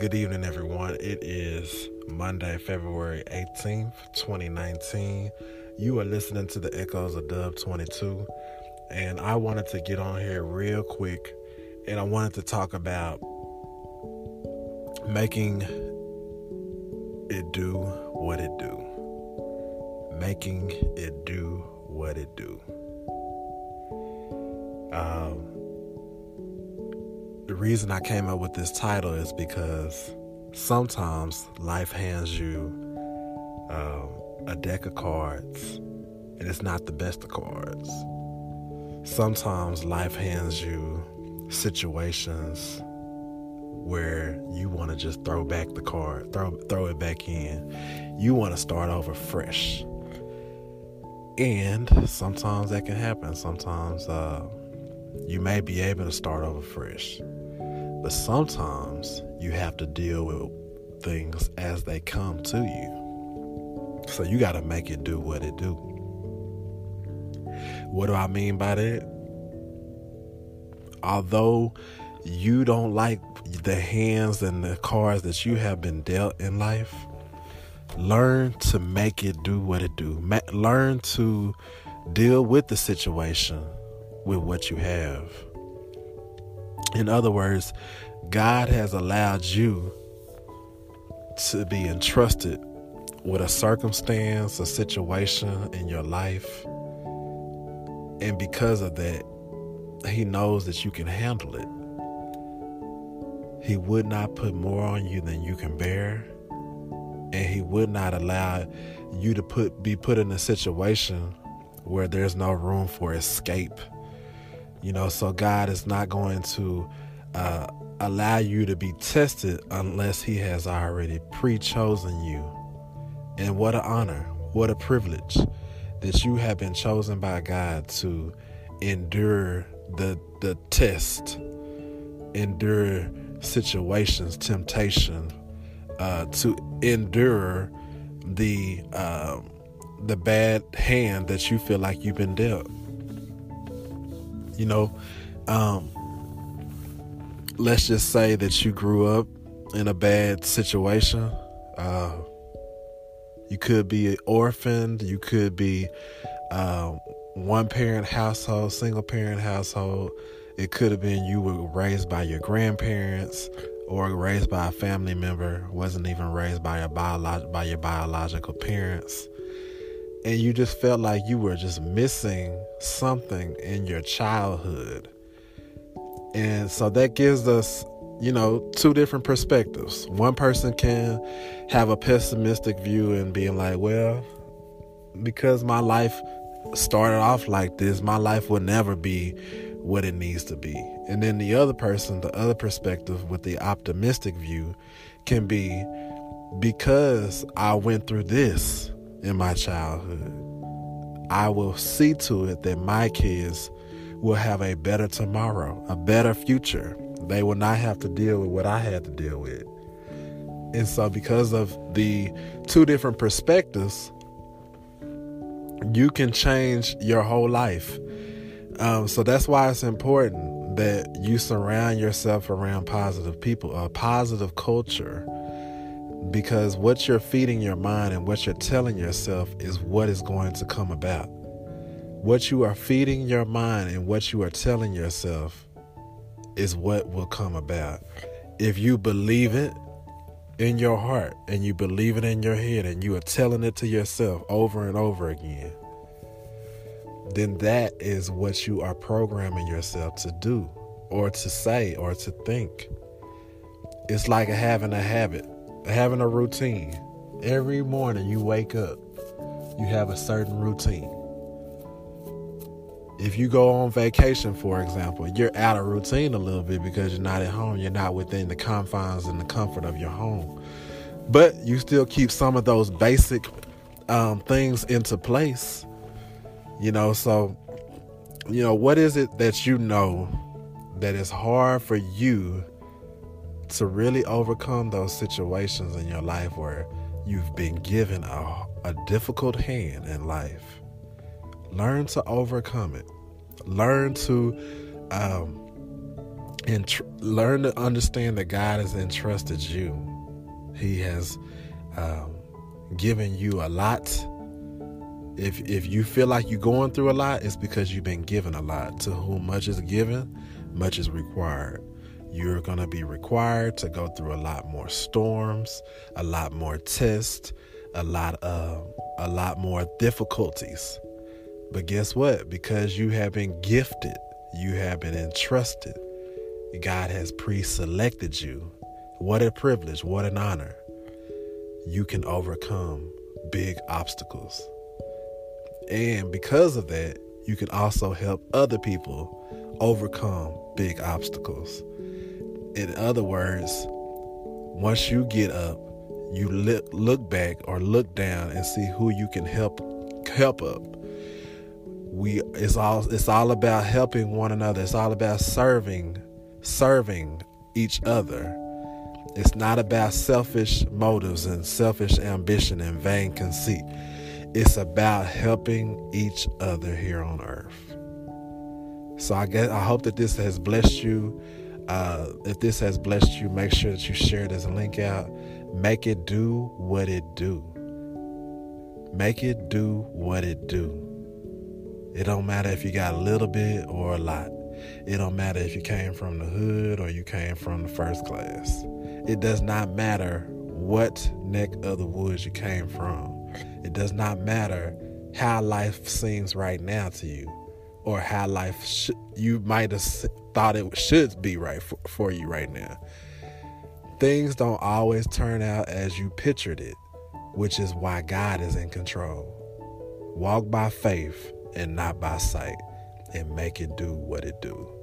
Good evening, everyone. It is Monday, February 18th, 2019. You are listening to the Echoes of Dub 22, and I wanted to get on here real quick and I wanted to talk about making it do what it do. Making it do what it do. Um, the reason I came up with this title is because sometimes life hands you um, a deck of cards and it's not the best of cards. Sometimes life hands you situations where you want to just throw back the card, throw throw it back in. You want to start over fresh. And sometimes that can happen. Sometimes uh, you may be able to start over fresh. But sometimes you have to deal with things as they come to you. So you got to make it do what it do. What do I mean by that? Although you don't like the hands and the cards that you have been dealt in life, learn to make it do what it do. Ma- learn to deal with the situation with what you have. In other words, God has allowed you to be entrusted with a circumstance, a situation in your life. And because of that, He knows that you can handle it. He would not put more on you than you can bear. And He would not allow you to put be put in a situation where there's no room for escape you know, so God is not going to uh, allow you to be tested unless He has already pre chosen you. And what an honor, what a privilege that you have been chosen by God to endure the, the test, endure situations, temptation, uh, to endure the uh, the bad hand that you feel like you've been dealt. You know, um, let's just say that you grew up in a bad situation. Uh, you could be orphaned. You could be uh, one parent household, single parent household. It could have been you were raised by your grandparents or raised by a family member, wasn't even raised by your biolog- by your biological parents and you just felt like you were just missing something in your childhood. And so that gives us, you know, two different perspectives. One person can have a pessimistic view and being like, well, because my life started off like this, my life will never be what it needs to be. And then the other person, the other perspective with the optimistic view can be because I went through this, in my childhood. I will see to it that my kids will have a better tomorrow, a better future. They will not have to deal with what I had to deal with. And so, because of the two different perspectives, you can change your whole life. Um, so, that's why it's important that you surround yourself around positive people, a positive culture because what you're feeding your mind and what you're telling yourself is what is going to come about. What you are feeding your mind and what you are telling yourself is what will come about. If you believe it in your heart and you believe it in your head and you are telling it to yourself over and over again, then that is what you are programming yourself to do or to say or to think. It's like having a habit having a routine. Every morning you wake up, you have a certain routine. If you go on vacation, for example, you're out of routine a little bit because you're not at home. You're not within the confines and the comfort of your home. But you still keep some of those basic um, things into place. You know, so, you know, what is it that you know that is hard for you to really overcome those situations in your life where you've been given a, a difficult hand in life, learn to overcome it. Learn to um, and tr- learn to understand that God has entrusted you. He has um, given you a lot. If if you feel like you're going through a lot, it's because you've been given a lot. To whom much is given, much is required. You're going to be required to go through a lot more storms, a lot more tests, a lot of a lot more difficulties. But guess what? Because you have been gifted, you have been entrusted. God has pre-selected you. What a privilege, what an honor. You can overcome big obstacles. And because of that, you can also help other people overcome big obstacles. In other words, once you get up, you look, back or look down and see who you can help help up. We it's all it's all about helping one another. It's all about serving serving each other. It's not about selfish motives and selfish ambition and vain conceit. It's about helping each other here on earth. So I guess I hope that this has blessed you. Uh, if this has blessed you, make sure that you share this link out. Make it do what it do. Make it do what it do. It don't matter if you got a little bit or a lot. It don't matter if you came from the hood or you came from the first class. It does not matter what neck of the woods you came from. It does not matter how life seems right now to you or how life sh- you might have thought it should be right for, for you right now. Things don't always turn out as you pictured it, which is why God is in control. Walk by faith and not by sight, and make it do what it do.